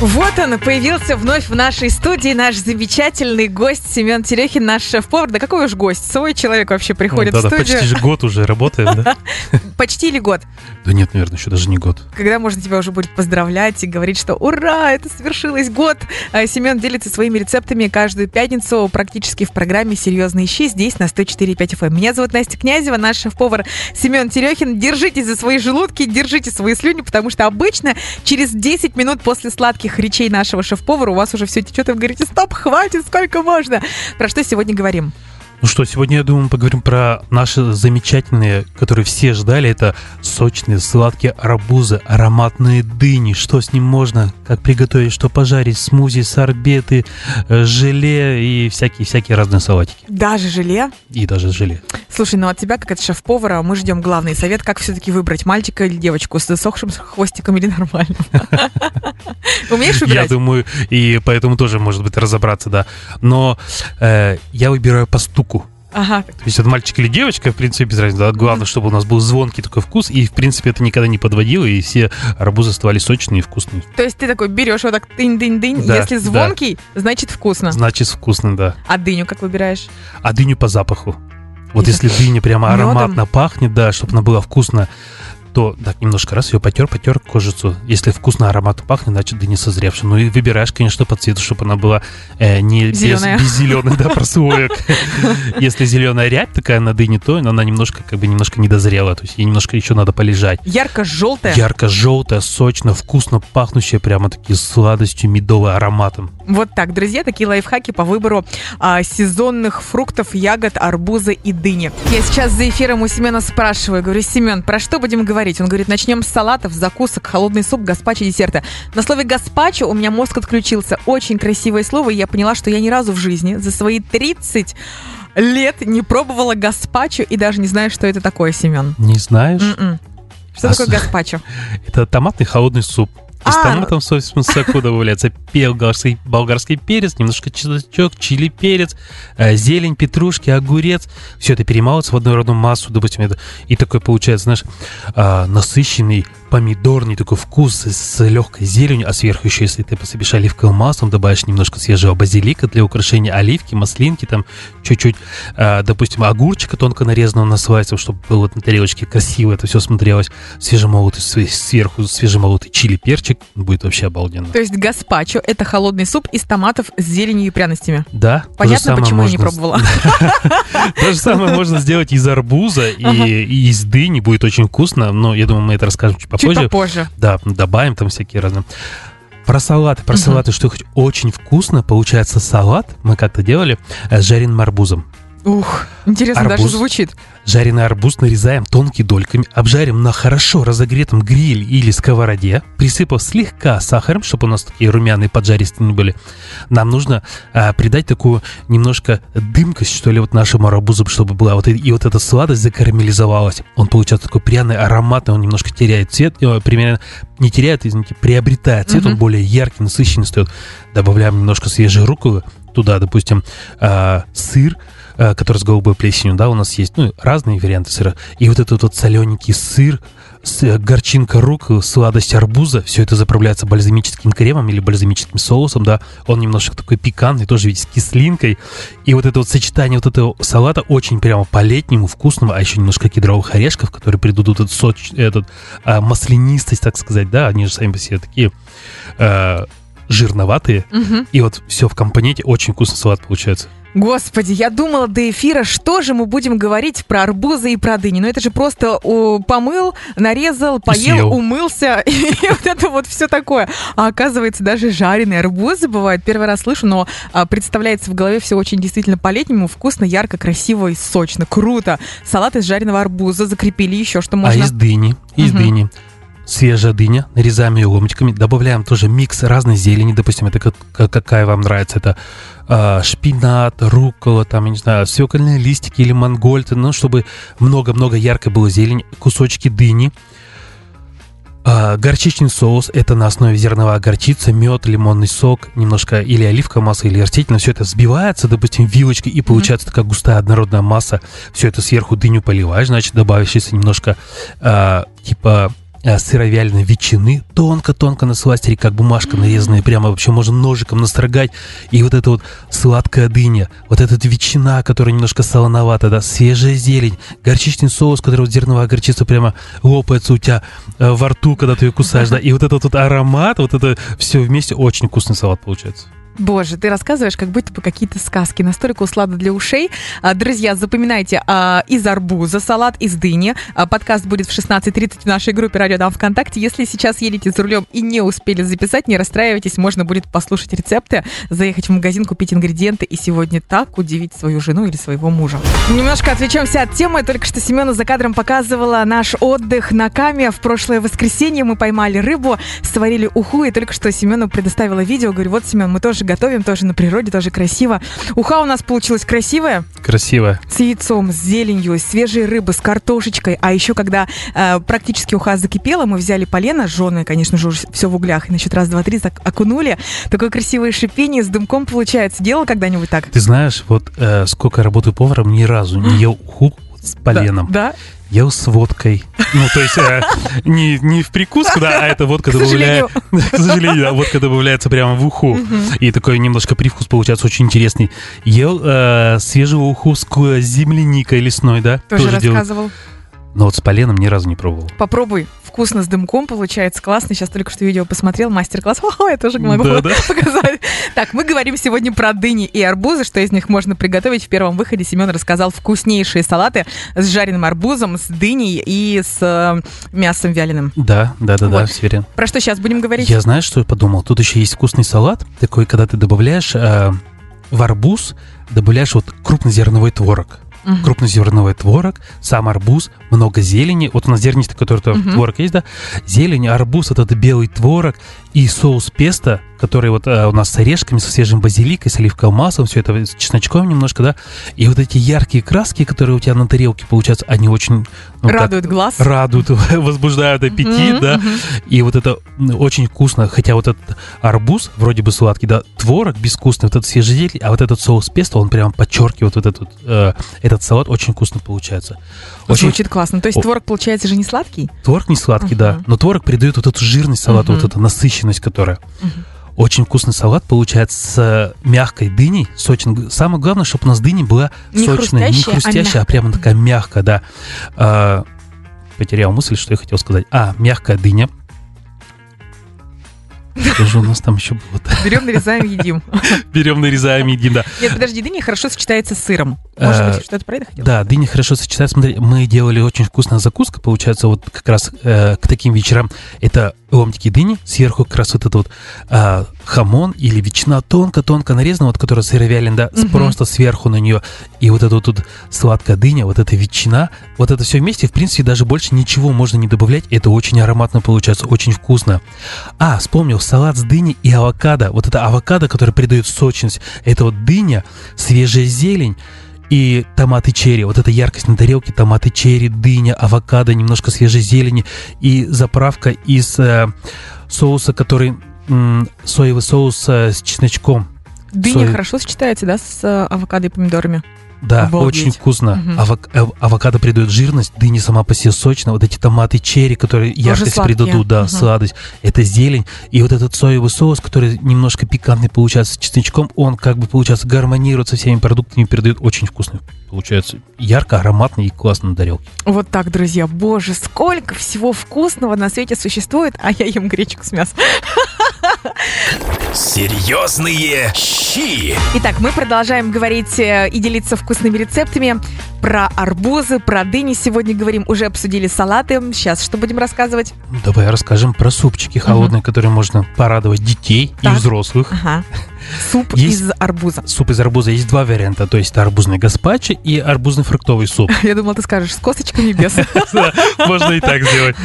Вот он, появился вновь в нашей студии наш замечательный гость Семен Терехин, наш шеф-повар. Да какой уж гость, свой человек вообще приходит Ну, да, в да, студию. почти же год уже работаем, да? Почти или год? Да нет, наверное, еще даже не год. Когда можно тебя уже будет поздравлять и говорить, что ура, это свершилось год. А, Семен делится своими рецептами каждую пятницу практически в программе «Серьезные щи» здесь на 104.5 FM. Меня зовут Настя Князева, наш шеф-повар Семен Терехин. Держитесь за свои желудки, держите свои слюни, потому что обычно через 10 минут после сладких речей нашего шеф-повара у вас уже все течет, и вы говорите, стоп, хватит, сколько можно. Про что сегодня говорим? Ну что, сегодня, я думаю, мы поговорим про наши замечательные, которые все ждали. Это сочные, сладкие арбузы, ароматные дыни. Что с ним можно, как приготовить, что пожарить, смузи, сорбеты, э, желе и всякие-всякие разные салатики. Даже желе? И даже желе. Слушай, ну от тебя, как от шеф-повара, мы ждем главный совет, как все-таки выбрать, мальчика или девочку, с засохшим хвостиком или нормальным. Умеешь Я выбирать? думаю, и поэтому тоже, может быть, разобраться, да. Но э, я выбираю по стуку. Ага. То есть это мальчик или девочка, в принципе, без разницы. Да? Главное, чтобы у нас был звонкий такой вкус, и, в принципе, это никогда не подводило, и все арбузы оставались сочные и вкусные. То есть ты такой берешь вот так тынь-дынь-дынь, Да, если да. звонкий, значит вкусно. Значит, вкусно, да. А дыню как выбираешь? А дыню по запаху. Вот если дыня прямо ароматно пахнет, да, чтобы она была вкусна, то так немножко раз ее потер, потер кожицу. Если вкусно ароматно пахнет, значит дыня созревшая. Ну и выбираешь, конечно, по цвету, чтобы она была э, не без, Зелёная. без зеленых, да, прослоек. Если зеленая рябь такая на дыне, то она немножко, как бы, немножко недозрела. То есть ей немножко еще надо полежать. Ярко-желтая. Ярко-желтая, сочно, вкусно пахнущая, прямо такие сладостью, медовым ароматом. Вот так, друзья, такие лайфхаки по выбору а, сезонных фруктов, ягод, арбуза и дыни. Я сейчас за эфиром у Семена спрашиваю, говорю, Семен, про что будем говорить? Он говорит, начнем с салатов, закусок, холодный суп, гаспачо, десерта. На слове гаспачо у меня мозг отключился. Очень красивое слово, и я поняла, что я ни разу в жизни за свои 30 лет не пробовала гаспачо и даже не знаю, что это такое, Семен. Не знаешь? М-м. Что А такое гаспачо? Это томатный холодный суп. И с А, томатом, собственно, соку добавляется болгарский, болгарский перец, немножко чесночок, чили перец, э, зелень, петрушки, огурец. Все это перемалывается в однородную массу, допустим, это, и такой получается, знаешь, а, насыщенный помидорный такой вкус с легкой зеленью, а сверху еще, если ты посыпешь оливковым маслом, добавишь немножко свежего базилика для украшения оливки, маслинки, там чуть-чуть, а, допустим, огурчика тонко нарезанного на слайсов, чтобы было вот на тарелочке красиво это все смотрелось, свежемолотый све- сверху свежемолотый чили перчик, будет вообще обалденно. То есть гаспачо – это холодный суп из томатов с зеленью и пряностями. Да, Понятно, почему я не можно- пробовала. То же самое можно сделать из арбуза и, и из дыни, будет очень вкусно, но я думаю, мы это расскажем чуть попозже. Чуть попозже. Да, добавим там всякие разные. Про салаты, про Мгм. салаты, что хоть очень вкусно получается салат, мы как-то делали э, с жареным арбузом. Ух, интересно даже Арбуз. звучит. Жареный арбуз нарезаем тонкими дольками, обжарим на хорошо разогретом гриле или сковороде, присыпав слегка сахаром, чтобы у нас такие румяные поджаристые не были. Нам нужно а, придать такую немножко дымкость, что ли, вот нашему арбузу, чтобы была вот и, и вот эта сладость закарамелизовалась. Он получается такой пряный, ароматный, он немножко теряет цвет, э, примерно не теряет, извините, приобретает цвет, он Мгм. более яркий, насыщенный стоит. Добавляем немножко свежей руколы, туда, допустим, а, сыр, э, который с голубой плесенью, да, у нас есть, ну, разные варианты сыра. И вот этот вот солененький сыр, э, горчинка рук, сладость арбуза, все это заправляется бальзамическим кремом или бальзамическим соусом, да, он немножко такой пикантный, тоже ведь с кислинкой. И вот это вот сочетание вот этого салата очень прямо по-летнему, вкусному, а еще немножко кедровых орешков, которые придадут этот, соч, этот а, маслянистость, так сказать, да, они же сами по себе такие а, жирноватые. Мгм. И вот все в компоненте, очень вкусный салат получается. Господи, я думала до эфира, что же мы будем говорить про арбузы и про дыни. Но это же просто о, помыл, нарезал, поел, съел. умылся, и вот это вот все такое. А оказывается, даже жареные арбузы бывают. Первый раз слышу, но а, представляется в голове все очень действительно по-летнему, вкусно, ярко, красиво и сочно. Круто. Салат из жареного арбуза закрепили еще, что А можно. из дыни, из Мгм. дыни. Свежая дыня, нарезаем ее ломтиками, добавляем тоже микс разной зелени, допустим, это как- как- какая вам нравится, это а, шпинат, руккола, там, я не знаю, свекольные листики или мангольты, ну, чтобы много-много яркой было зелень, кусочки дыни, А, горчичный соус – это на основе зерновая горчица, мед, лимонный сок, немножко или оливковая масса, или растительное. Все это взбивается, допустим, вилочкой, и получается такая густая однородная масса. Все это сверху дыню поливаешь, значит, добавившись немножко а, типа сыровяленой ветчины, тонко-тонко на сластере, как бумажка нарезанная, прямо вообще можно ножиком настрогать. И вот эта вот сладкая дыня, вот эта ветчина, которая немножко солоновата, да, свежая зелень, горчичный соус, который вот зерновая горчица прямо лопается у тебя э, во рту, когда ты ее кусаешь, да, и вот этот вот аромат, вот это все вместе, очень вкусный салат получается. Боже, ты рассказываешь, как будто бы какие-то сказки. Настолько услада для ушей. А, друзья, запоминайте, а, из арбуза, салат из дыни. А, подкаст будет в 16.30 в нашей группе «Радио Дам ВКонтакте». Если сейчас едете за рулем и не успели записать, не расстраивайтесь. Можно будет послушать рецепты, заехать в магазин, купить ингредиенты и сегодня так удивить свою жену или своего мужа. Немножко отвлечемся от темы. Только что Семена за кадром показывала наш отдых на Каме. В прошлое воскресенье мы поймали рыбу, сварили уху, и только что Семену предоставила видео. Говорю, вот, Семен, мы тоже готовим, тоже на природе, тоже красиво. Уха у нас получилась красивая. Красиво. С яйцом, с зеленью, свежей рыбы, с картошечкой. А еще, когда э, практически уха закипела, мы взяли полено, жженое, конечно же, уже все в углях, и насчет раз, два, три так окунули. Такое красивое шипение с дымком получается. Делал когда-нибудь так? Ты знаешь, вот э, сколько работаю поваром, ни разу не ел уху с поленом. Да? да? Ел с водкой. Ну, то есть э, не, не в прикуску, да, а это водка добавляется... К сожалению, да, водка добавляется прямо в уху. И такой немножко привкус получается очень интересный. Ел э, свежего уху с земляникой лесной, да? Тоже, Тоже рассказывал. Но вот с поленом ни разу не пробовал. Попробуй. Вкусно с дымком получается. Классно. Сейчас только что видео посмотрел. Мастер-класс. О, я тоже могу да, да. показать. Так, мы говорим сегодня про дыни и арбузы. Что из них можно приготовить. В первом выходе Семен рассказал вкуснейшие салаты с жареным арбузом, с дыней и с э, мясом вяленым. Да, да, да, вот. да, все верно. Про что сейчас будем говорить? Я знаю, что я подумал. Тут еще есть вкусный салат. Такой, когда ты добавляешь э, в арбуз, добавляешь вот крупнозерновой творог угу. крупнозерновой творог, сам арбуз, много зелени. Вот у нас зернистый, который угу. творог есть, да? Зелень, арбуз, этот белый творог и соус песто, который вот а, у нас с орешками, со свежим базиликой, с оливковым маслом, все это с чесночком немножко, да? И вот эти яркие краски, которые у тебя на тарелке получаются, они очень... Ну, радуют так, глаз. Радуют, возбуждают аппетит, mm-hmm, да? Mm-hmm. И вот это очень вкусно, хотя вот этот арбуз вроде бы сладкий, да, творог безвкусный, вот этот свежий зелень, а вот этот соус песто, он прям подчеркивает вот этот, э, этот салат, очень вкусно получается. Очень... Звучит классно. То есть творог, получается, же не сладкий? Творог не сладкий, uh-huh. да. Но творог придает вот эту жирность салата, uh-huh. вот эту насыщенность, которая... Uh-huh. Очень вкусный салат получается с мягкой дыней, сочной. Самое главное, чтобы у нас дыня была не сочная, не хрустящая, а, а прямо такая мягкая, да. А, потерял мысль, что я хотел сказать. А, мягкая дыня – что же у нас там еще было? Берем, нарезаем, едим. Берем, нарезаем, едим, да. Нет, подожди, дыня хорошо сочетается с сыром. Может э, быть, что-то про это хотел? Да, дыня хорошо сочетается. Смотри, мы делали очень вкусная закуска, получается, вот как раз э, к таким вечерам. Это ломтики дыни, сверху как раз вот этот вот а, хамон или ветчина тонко-тонко нарезана, вот которая сыровялен, да, угу. просто сверху на нее. И вот эта вот тут сладкая дыня, вот эта ветчина, вот это все вместе, в принципе, даже больше ничего можно не добавлять. Это очень ароматно получается, очень вкусно. А, вспомнил, салат с дыней и авокадо. Вот это авокадо, которое придает сочность. Это вот дыня, свежая зелень, и томаты черри. Вот эта яркость на тарелке, томаты черри, дыня, авокадо, немножко свежей зелени и заправка из э, соуса, который м, соевый соус э, с чесночком. Дыня Соев... хорошо сочетается, да, с э, авокадо и помидорами? Да, Обалдеть. очень вкусно. Угу. Авок, э, авокадо придает жирность, дыня сама по себе сочная. Вот эти томаты черри, которые Тоже яркость сладкие. придадут, да, угу. сладость. Это зелень. И вот этот соевый соус, который немножко пикантный получается с чесночком, он как бы, получается, гармонирует со всеми продуктами, передает очень вкусный. Получается ярко, ароматный и классно на тарелке. Вот так, друзья. Боже, сколько всего вкусного на свете существует, а я ем гречку с мясом. Серьезные щи. Итак, мы продолжаем говорить э, и делиться вкусными рецептами про арбузы, про дыни. Сегодня говорим, уже обсудили салаты. Сейчас что будем рассказывать? Давай расскажем про супчики холодные, угу. которые можно порадовать детей так. и взрослых. Ага. Суп есть, из арбуза. Суп из арбуза. Есть два варианта. То есть арбузный гаспачо и арбузный фруктовый суп. Я думала, ты скажешь с косточками без. Можно и так сделать.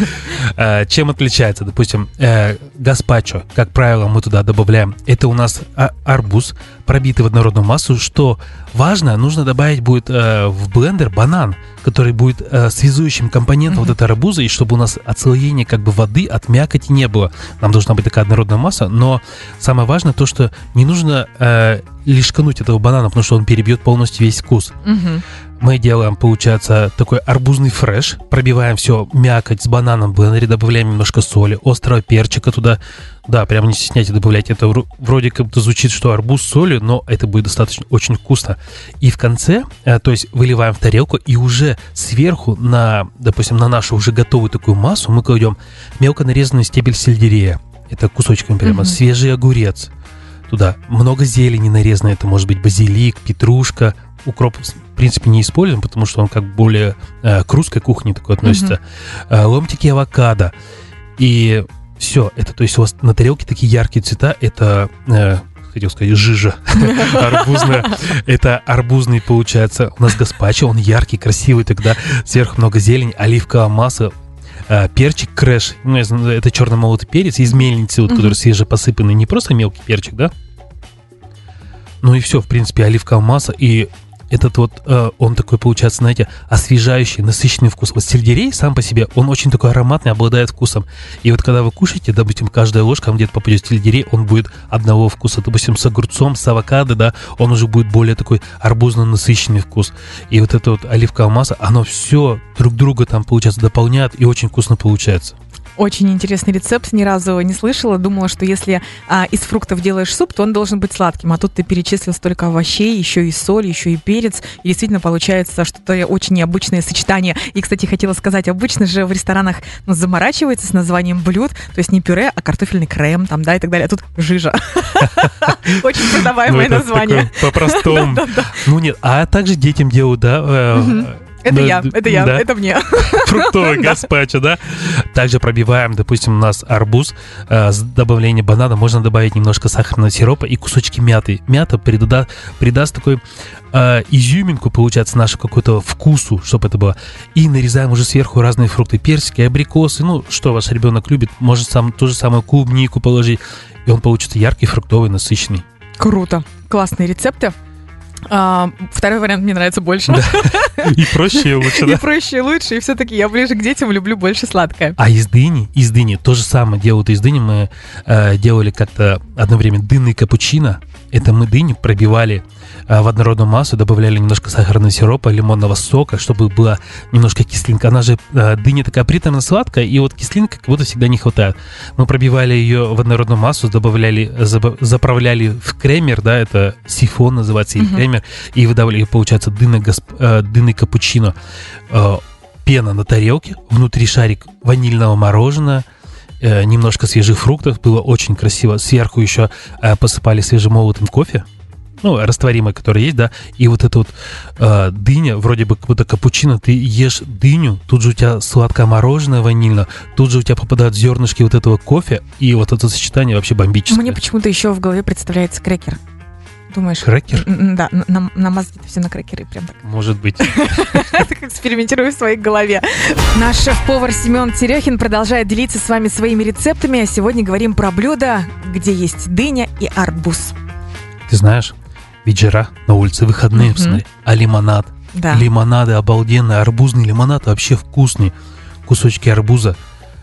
А, чем отличается? Допустим, э, гаспачо, как правило, мы туда добавляем. Это у нас а, арбуз пробиты в однородную массу. Что важно, нужно добавить будет э, в блендер банан, который будет э, связующим компонентом mm-hmm. вот этой арбуза, и чтобы у нас отслоение как бы воды от мякоти не было. Нам должна быть такая однородная масса, но самое важное то, что не нужно э, лишкануть этого банана, потому что он перебьет полностью весь вкус. Мгм. Мы делаем, получается, такой арбузный фреш, пробиваем все мякоть с бананом в блендере, добавляем немножко соли, острого перчика туда. Да, прям не стесняйтесь добавлять. Это вро- вроде как бы звучит, что арбуз с солью, но это будет достаточно очень вкусно. И в конце, э, то есть выливаем в тарелку, и уже сверху на, допустим, на нашу уже готовую такую массу мы кладем мелко нарезанный стебель сельдерея. Это кусочками прямо, Мгм. свежий огурец. Туда. Много зелени нарезано, это может быть базилик, петрушка. Укроп, в принципе, не используем, потому что он как более э, к русской кухне такой относится. Э, ломтики авокадо. И все, это, то есть у вас на тарелке такие яркие цвета, это, э, хотел сказать, жижа арбузная. Это арбузный, получается, у нас гаспачо, он яркий, красивый, тогда сверху много зелени, оливковое масло, э, перчик крэш, ну, я знаю, это черный молотый перец из мельницы, вот, Мгм. который свежепосыпанный, не просто мелкий перчик, да? Ну и все, в принципе, оливковое масло и этот вот, э, он такой, получается, знаете, освежающий, насыщенный вкус. Вот сельдерей сам по себе, он очень такой ароматный, обладает вкусом. И вот когда вы кушаете, допустим, каждая ложка, где-то попадет сельдерей, он будет одного вкуса. Допустим, с огурцом, с авокадо, да, он уже будет более такой арбузно-насыщенный вкус. И вот это вот оливковое масло, оно все друг друга там, получается, дополняет и очень вкусно получается. Очень интересный рецепт, ни разу не слышала. Думала, что если а, из фруктов делаешь суп, то он должен быть сладким. А тут ты перечислил столько овощей, еще и соль, еще и перец. И действительно получается что-то очень необычное сочетание. И, кстати, хотела сказать, обычно же в ресторанах ну, заморачивается с названием блюд. То есть не пюре, а картофельный крем там, да, и так далее. А тут жижа. Очень Ну, продаваемое это название. По-простому. Ну нет, а также детям делают, да? Мгм. Это ну, я, это я, да. это мне. фруктовый гаспачо, да? Также пробиваем, допустим, у нас арбуз э, с добавлением банана, можно добавить немножко сахарного сиропа и кусочки мяты. Мята прида- придаст такой э, изюминку, получается, нашу какую-то вкусу, чтобы это было. И нарезаем уже сверху разные фрукты, персики, абрикосы, ну, что ваш ребенок любит, может сам ту же самую клубнику положить, и он получится яркий, фруктовый, насыщенный. Круто. Классные рецепты. А, второй вариант мне нравится больше. И проще, и лучше, И проще, и лучше. И все-таки я ближе к детям люблю больше сладкое. А из дыни, из дыни, то же самое делают из дыни. Мы э, делали как-то одно время дынный капучино. Это мы дыню пробивали э, в однородную массу, добавляли немножко сахарного сиропа, лимонного сока, чтобы была немножко кислинка. Она же, э, дыня такая приторно-сладкая, и вот кислинка как будто всегда не хватает. Мы пробивали ее в однородную массу, добавляли, заправляли в кремер, да, это сифон называется, или кремер, и выдавали, получается, дынный, гасп- э, дынный капучино. Э, пена на тарелке, внутри шарик ванильного мороженого, э, немножко свежих фруктов, было очень красиво. Сверху еще э, посыпали свежемолотым кофе, ну, растворимый, который есть, да, и вот эта вот э, дыня, вроде бы как будто капучино, ты ешь дыню, тут же у тебя сладкое мороженое ванильно, тут же у тебя попадают зернышки вот этого кофе, и вот это сочетание вообще бомбическое. Мне почему-то еще в голове представляется крекер. Думаешь? Крекер? Да, н- нам- намазать это все на крекеры. Прям так. Может быть. Так экспериментирую в своей голове. Наш шеф-повар Семен Терехин продолжает делиться с вами своими рецептами. А сегодня говорим про блюда, где есть дыня и арбуз. Ты знаешь, ведь жара на улице, выходные, посмотри, а лимонад, Да. Лимонады обалденные, арбузный лимонад вообще вкусный. Кусочки арбуза,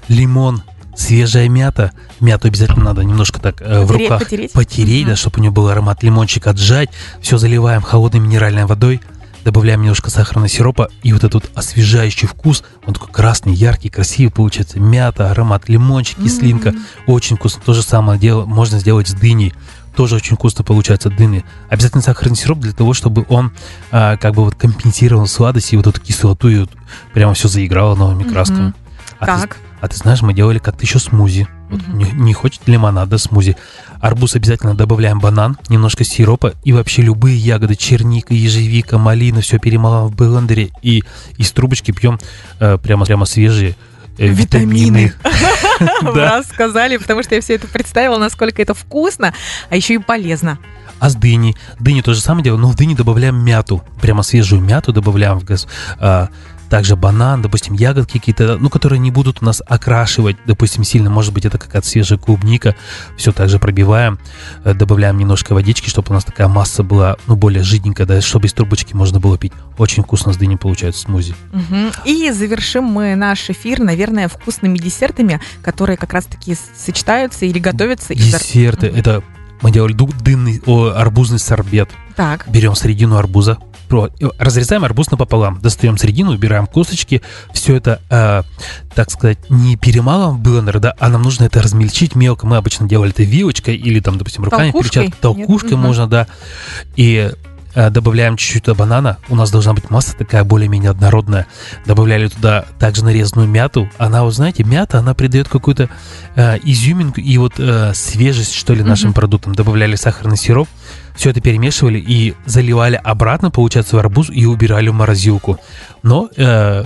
лимон, свежая мята. Мяту обязательно надо немножко так э, в руках потереть? потереть, Мгм. да, чтобы у него был аромат лимончик отжать. Все заливаем холодной минеральной водой, добавляем немножко сахарного сиропа, и вот этот освежающий вкус, он такой красный, яркий, красивый получается. Мята, аромат, лимончик, кислинка. М. Очень вкусно. То же самое дело можно сделать с дыней. Тоже очень вкусно получается дыни. Обязательно сахарный сироп для того, чтобы он а, как бы вот компенсировал сладость и вот эту кислоту, и вот прямо все заиграло новыми красками. А ты, Так. А ты знаешь, мы делали как-то еще смузи. Вот Мгм. не, не хочет лимонада смузи. Арбуз обязательно добавляем банан, немножко сиропа и вообще любые ягоды, черника, ежевика, малина, все перемалываем в блендере и из трубочки пьем э, прямо, прямо свежие э, Витамины. витамины. Раз сказали, потому что я все это представила, насколько это вкусно, а еще и полезно. А с дыней? Дыни то же самое дело, но в дыне добавляем мяту. Прямо свежую мяту добавляем в газ. Также банан, допустим, ягодки какие-то, ну, которые не будут у нас окрашивать, допустим, сильно, может быть, это какая-то свежая клубника, все также пробиваем, э, добавляем немножко водички, чтобы у нас такая масса была, ну, более жиденькая, да, чтобы из трубочки можно было пить. Очень вкусно с дыней получается смузи. Мгм. И завершим мы наш эфир, наверное, вкусными десертами, которые как раз-таки сочетаются или готовятся из... Десерты, это мы делали дынный, о, арбузный сорбет. Так, Берем середину арбуза, разрезаем арбуз напополам, достаем середину, убираем косточки, все это, э, так сказать, не перемалываем в блендер, да, а нам нужно это размельчить мелко. Мы обычно делали это вилочкой или там, допустим, руками Толкушкой? перчаткой, толкушкой Нет? Можно, да. И э, добавляем чуть-чуть банана. У нас должна быть масса такая более-менее однородная. Добавляли туда также нарезанную мяту. Она, вот знаете, мята, она придает какую-то э, изюминку и вот э, свежесть, что ли, нашим Мгм. продуктам. Добавляли сахарный сироп, все это перемешивали и заливали обратно, получается, в арбуз и убирали в морозилку. Но э,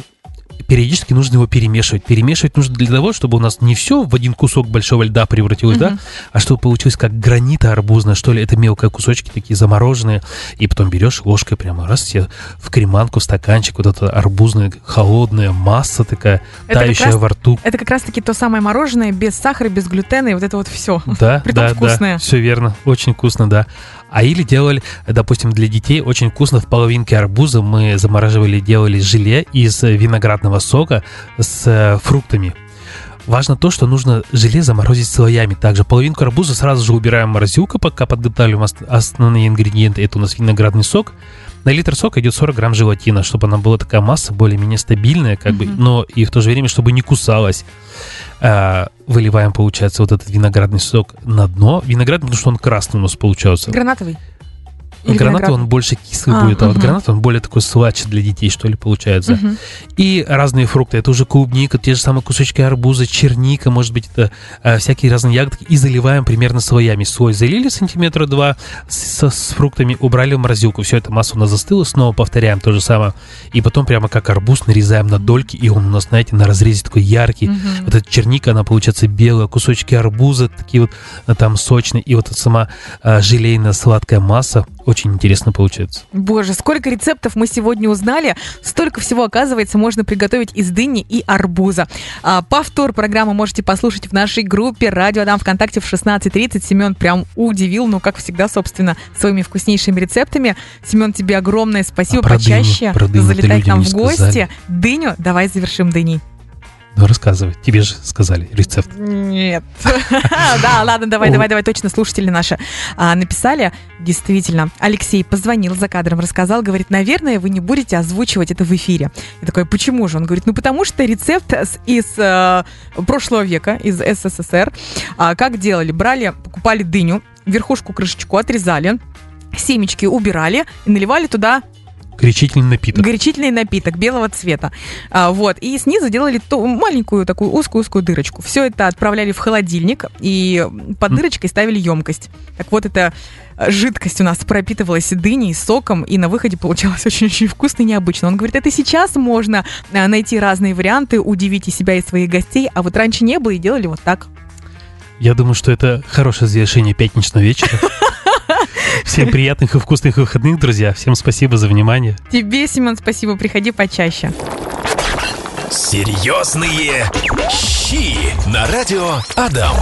периодически нужно его перемешивать. Перемешивать нужно для того, чтобы у нас не все в один кусок большого льда превратилось, да, Мгм. а чтобы получилось как гранита арбузная, что ли, это мелкие кусочки такие замороженные, и потом берешь ложкой прямо раз себе в креманку, в стаканчик, вот эта арбузная холодная масса такая, Это тающая раз- во рту. это как раз-таки то самое мороженое без сахара, без глютена и вот это вот все. Да, Притом да, вкусное. да, все верно, очень вкусно, да. А или делали, допустим, для детей очень вкусно в половинке арбуза мы замораживали, делали желе из виноградного сока с э, фруктами. Важно то, что нужно желе заморозить слоями. Также половинку арбуза сразу же убираем в морозилку, пока подготавливаем ос- основные ингредиенты. Это у нас виноградный сок. На литр сока идет 40 грамм желатина, чтобы она была такая масса более-менее стабильная, как бы, Мгм. но и в то же время, чтобы не кусалась. А, выливаем, получается, вот этот виноградный сок на дно. Виноград, потому что он красный у нас получался. Гранатовый. Или гранат виноградный? он больше кислый А, будет, а вот мгм. гранат он более такой сладче для детей, что ли, получается. Мгм. И разные фрукты. Это уже клубника, те же самые кусочки арбуза, черника, может быть, это э, всякие разные ягодки. И заливаем примерно слоями. Слой залили сантиметра два с, с фруктами, убрали в морозилку. Все это масса у нас застыла. Снова повторяем то же самое. И потом прямо как арбуз нарезаем на дольки. И он у нас, знаете, на разрезе такой яркий. Мгм. Вот эта черника, она получается белая, кусочки арбуза такие вот э, там сочные. И вот эта сама э, желейная сладкая масса. Очень интересно получается. Боже, сколько рецептов мы сегодня узнали. Столько всего, оказывается, можно приготовить из дыни и арбуза. А, повтор программы можете послушать в нашей группе «Радио Адам ВКонтакте» в 16.30. Семен прям удивил, ну, как всегда, собственно, своими вкуснейшими рецептами. Семен, тебе огромное спасибо. А про дыню? Почаще Про дыню залетай к нам в гости. сказали. Дыню давай завершим дыней. Ну, рассказывай. Тебе же сказали рецепт. Нет. Да, ладно, давай, давай, давай, точно, слушатели наши а, написали. Действительно, Алексей позвонил за кадром, рассказал, говорит, наверное, вы не будете озвучивать это в эфире. Я такой, почему же? Он говорит, ну потому что рецепт из э, прошлого века, из СССР. А, как делали? Брали, покупали дыню, верхушку, крышечку отрезали, семечки убирали и наливали туда Горячительный напиток. горячительный напиток белого цвета. А, вот. И снизу делали ту- маленькую такую узкую-узкую дырочку. Все это отправляли в холодильник и под дырочкой ставили емкость. Так вот, эта э, жидкость у нас пропитывалась дыней, соком, и на выходе получалось очень-очень вкусно и необычно. Он говорит, это сейчас можно а, найти разные варианты, удивить и себя, и своих гостей, а вот раньше не было, и делали вот так. Я думаю, что это хорошее завершение пятничного вечера. Всем приятных и вкусных выходных, друзья. Всем спасибо за внимание. Тебе, Семен, спасибо, приходи почаще. Серьезные щи на радио Адам.